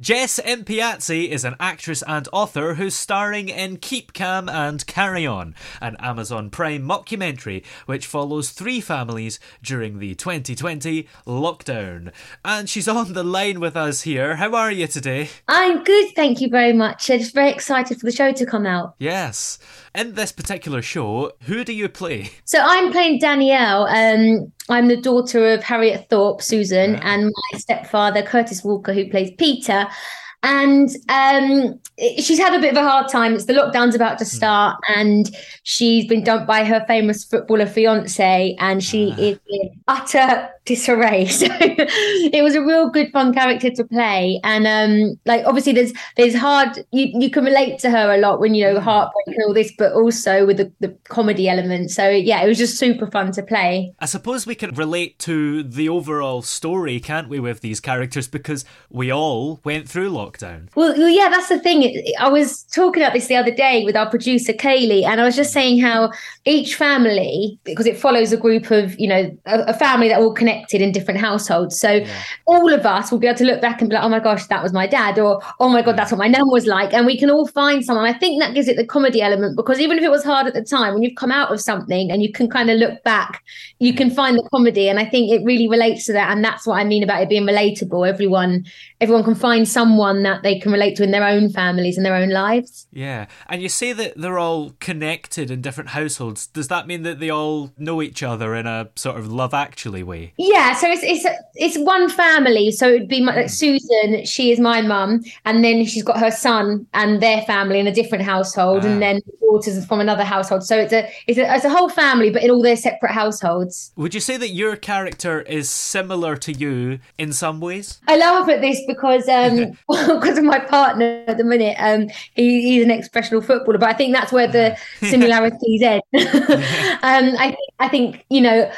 Jess Impiazzi is an actress and author who's starring in Keep Calm and Carry On, an Amazon Prime mockumentary which follows three families during the 2020 lockdown. And she's on the line with us here. How are you today? I'm good, thank you very much. I'm just very excited for the show to come out. Yes. In this particular show, who do you play? So I'm playing Danielle. Um, I'm the daughter of Harriet Thorpe, Susan, and my stepfather, Curtis Walker, who plays Peter. And um, she's had a bit of a hard time. It's the lockdown's about to start, and she's been dumped by her famous footballer fiance, and she is in utter disarray. So it was a real good, fun character to play. And um, like, obviously, there's there's hard. You you can relate to her a lot when you know heartbreak and all this, but also with the, the comedy element. So yeah, it was just super fun to play. I suppose we can relate to the overall story, can't we, with these characters because we all went through lockdown. Well, yeah, that's the thing. I was talking about this the other day with our producer Kaylee, and I was just saying how each family, because it follows a group of, you know, a, a family that all connected in different households. So all of us will be able to look back and be like, oh my gosh, that was my dad, or oh my god, that's what my nan was like, and we can all find someone. I think that gives it the comedy element because even if it was hard at the time, when you've come out of something and you can kind of look back, you can find the comedy, and I think it really relates to that, and that's what I mean about it being relatable. Everyone, everyone can find someone that they can relate to in their own families and their own lives. Yeah. And you say that they're all connected in different households. Does that mean that they all know each other in a sort of love actually way? Yeah, so it's it's it's one family. So it'd be my, like Susan. She is my mum, and then she's got her son and their family in a different household, and then daughters are from another household. So it's a it's a it's a whole family, but in all their separate households. Would you say that your character is similar to you in some ways? I laugh at this because um because of my partner at the minute. Um, he, he's an ex-professional footballer, but I think that's where the similarities end. um, I I think you know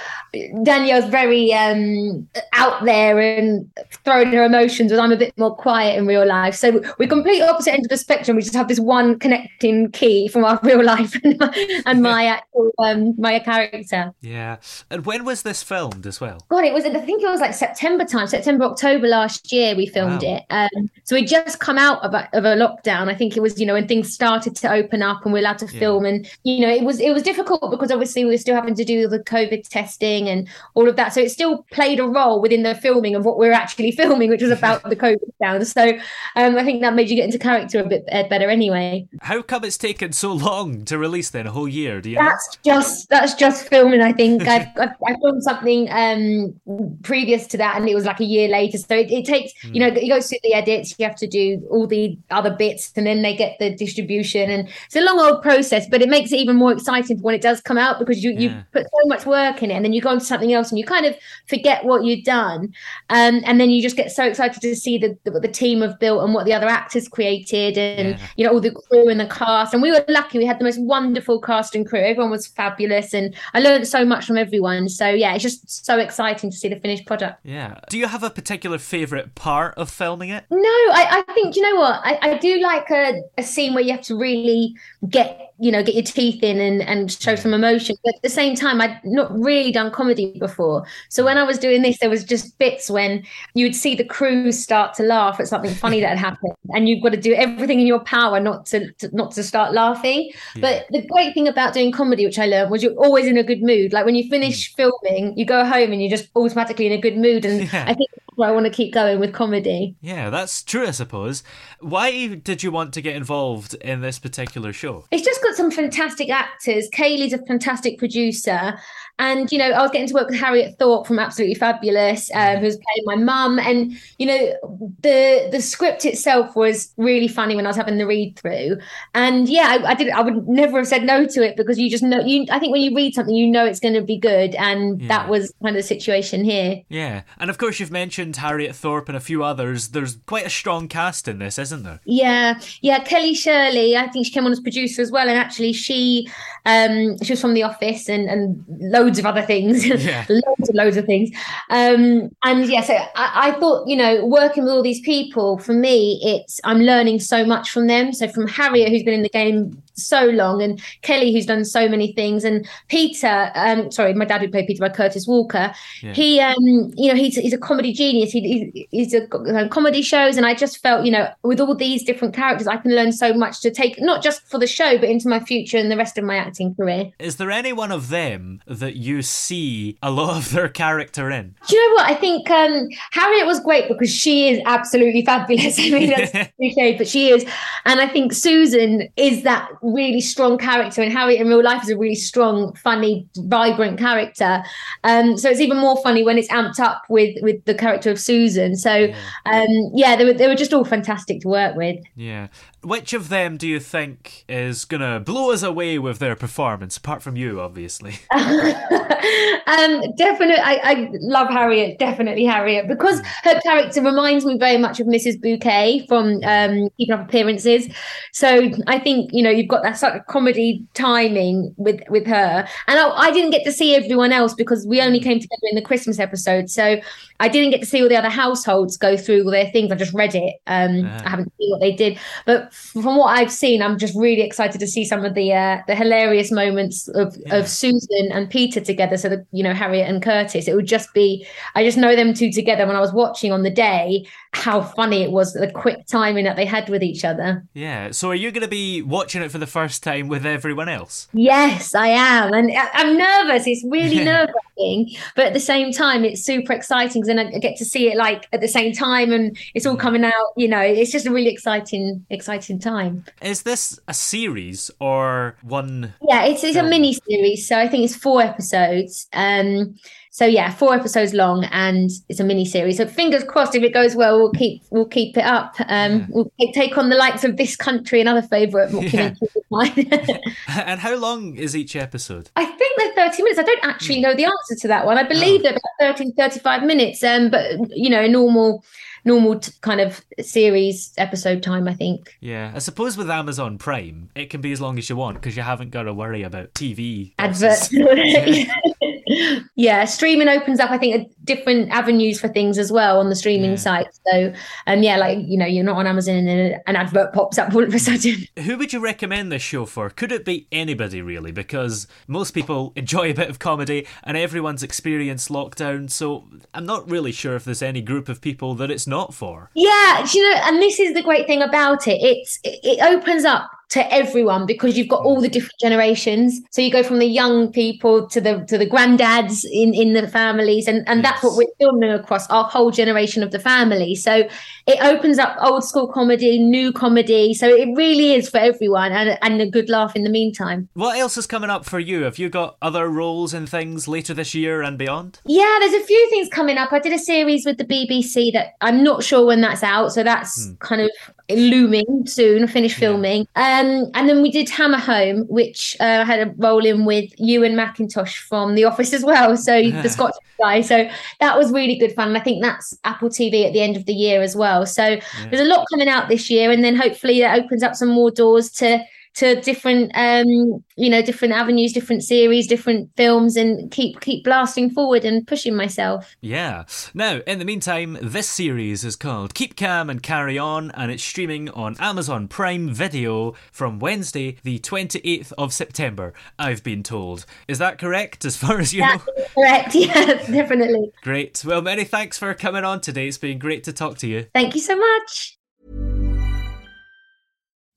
Danielle's very um out there and throwing her emotions, and I'm a bit more quiet in real life. So we're complete opposite end of the spectrum. We just have this one connecting key from our real life and my, and my actual um my character. Yeah. And when was this filmed as well? God, it was. I think it was like September time, September, October last year. We filmed Wow. it. Um, so we just come out of a, of a lockdown. I think it was, you know, when things started to open up and we're allowed to film. And you know, it was it was difficult because obviously we were still having to do the COVID testing and all of that. So it still played a role within the filming of what we are actually filming, which was about the COVID down. So um, I think that made you get into character a bit uh, better anyway. How come it's taken so long to release then, a whole year? Do you know? That's just that's just filming. I think I've, I've I filmed something um previous to that, and it was like a year later. So it, it takes you know you go through the edits, you have to do all the other bits, and then they get the distribution, and it's a long old process. But it makes it even more exciting when it does come out because you you put so much work in it, and then you go on to something else, and you kind of forget what you've done, um, and then you just get so excited to see the the, what the team have built and what the other actors created, and Yeah. you know all the crew and the cast. And we were lucky; we had the most wonderful cast and crew. Everyone was fabulous, and I learned so much from everyone. So yeah, it's just so exciting to see the finished product. Yeah. Do you have a particular favourite part of filming it? No, I, I think you know what I, I do like a, a scene where you have to really get you know get your teeth in and and show some emotion but at the same time i'd not really done comedy before so when i was doing this there was just bits when you would see the crew start to laugh at something funny that had happened and you've got to do everything in your power not to, to not to start laughing but the great thing about doing comedy which i learned was you're always in a good mood like when you finish mm. filming you go home and you're just automatically in a good mood and Yeah. i think that's why i want to keep going with comedy Yeah, that's true, I suppose. Why did you want to get involved in this particular show? It's just got some fantastic actors. Kaylee's a fantastic producer. And, you know, I was getting to work with Harriet Thorpe from Absolutely Fabulous, um, who's playing my mum. And, you know, the the script itself was really funny when I was having the read through. And yeah, I, I did I would never have said no to it because you just know you I think when you read something, you know it's gonna be good. And Yeah. that was kind of the situation here. Yeah, and of course you've mentioned Harriet Thorpe and a few others. There's quite a strong cast in this, isn't there? Yeah, yeah. Kelly Shirley, I think she came on as producer as well, and actually she, um, she was from The Office and and loads of other things, Yeah. loads and loads of things. Um, and yeah, so I, I thought, you know, working with all these people for me, it's I'm learning so much from them. So from Harriet, who's been in the game so long, and Kelly, who's done so many things, and Peter, um, sorry, my dad who played Peter by Curtis Walker. Yeah. He, um, you know, he's he's a comedy genius. He, he he's a uh, comedy shows, and I just felt, you know, with all these different characters, I can learn so much to take not just for the show, but into my future and the rest of my acting career. Is there any one of them that you see a lot of their character in? Do you know what? I think um, Harriet was great because she is absolutely fabulous. I mean, that's cliche, but she is. And I think Susan is that really strong character, and Harriet in real life is a really strong, funny, vibrant character. Um, so it's even more funny when it's amped up with with the character of Susan. So um, yeah, they were they were just all fantastic to work with. Yeah. Which of them do you think is gonna blow us away with their performance, apart from you, obviously? um, definitely, I, I love Harriet. Definitely Harriet because her character reminds me very much of Mrs. Bouquet from um, Keeping Up Appearances. So I think you know you've got that sort of comedy timing with with her, and I, I didn't get to see everyone else because we only came together in the Christmas episode. So I didn't get to see all the other households go through all their things. I just read it. Um, Ah. I haven't seen what they did, but from what I've seen, I'm just really excited to see some of the uh, the hilarious moments of Yeah. of Susan and Peter together. So the you know Harriet and Curtis. It would just be I just know them two together. When I was watching on the day, how funny it was the quick timing that they had with each other. Yeah. So are you gonna be watching it for the first time with everyone else? Yes, I am, and I'm nervous. It's really nerve wracking, but at the same time, it's super exciting. And I get to see it like at the same time, and it's all coming out. You know, it's just a really exciting, exciting time. Is this a series or one? Yeah, it's it's a mini series, so I think it's four episodes. Um, so yeah, four episodes long, and it's a mini series. So fingers crossed, if it goes well, we'll keep we'll keep it up. Um, Yeah. we'll take- take on the likes of this country, another favourite mine. And how long is each episode? I think they're 30 minutes. I don't actually know the answer to that one. I believe they're about 30, 35 minutes. Um, but you know, a normal normal t- kind of series episode time, I think. Yeah, I suppose with Amazon Prime, it can be as long as you want because you haven't got to worry about TV Adverts. bosses. Yeah, streaming opens up, I think, a different avenues for things as well on the streaming Yeah. site. So, um, yeah, like you know, you're not on Amazon and an advert pops up all of a sudden. Who would you recommend this show for? Could it be anybody really? Because most people enjoy a bit of comedy and everyone's experienced lockdown, so I'm not really sure if there's any group of people that it's not for. Yeah, you know, and this is the great thing about it. It's it, it opens up to everyone because you've got mm. all the different generations. So you go from the young people to the to the granddads in in the families, and and that's what we're filming across our whole generation of the family. So it opens up old school comedy, new comedy. So it really is for everyone, and and a good laugh in the meantime. What else is coming up for you? Have you got other roles and things later this year and beyond? Yeah, there's a few things coming up. I did a series with the BBC that I'm not sure when that's out, so that's hmm. kind of looming soon. Finish filming, um, and then we did Hammer Home, which uh, I had a role in with Ewen MacIntosh from The Office as well. So the Scottish guy. So that was really good fun. And I think that's Apple TV at the end of the year as well. So there's a lot coming out this year, and then hopefully that opens up some more doors to to different um you know different avenues different series different films and keep keep blasting forward and pushing myself Yeah. Now, in the meantime, this series is called Keep Calm and Carry On, and it's streaming on Amazon Prime Video from Wednesday, the 28th of September, I've been told. Is that correct, as far as you know? That's correct yeah definitely Great. Well, many thanks for coming on today. It's been great to talk to you. thank you so much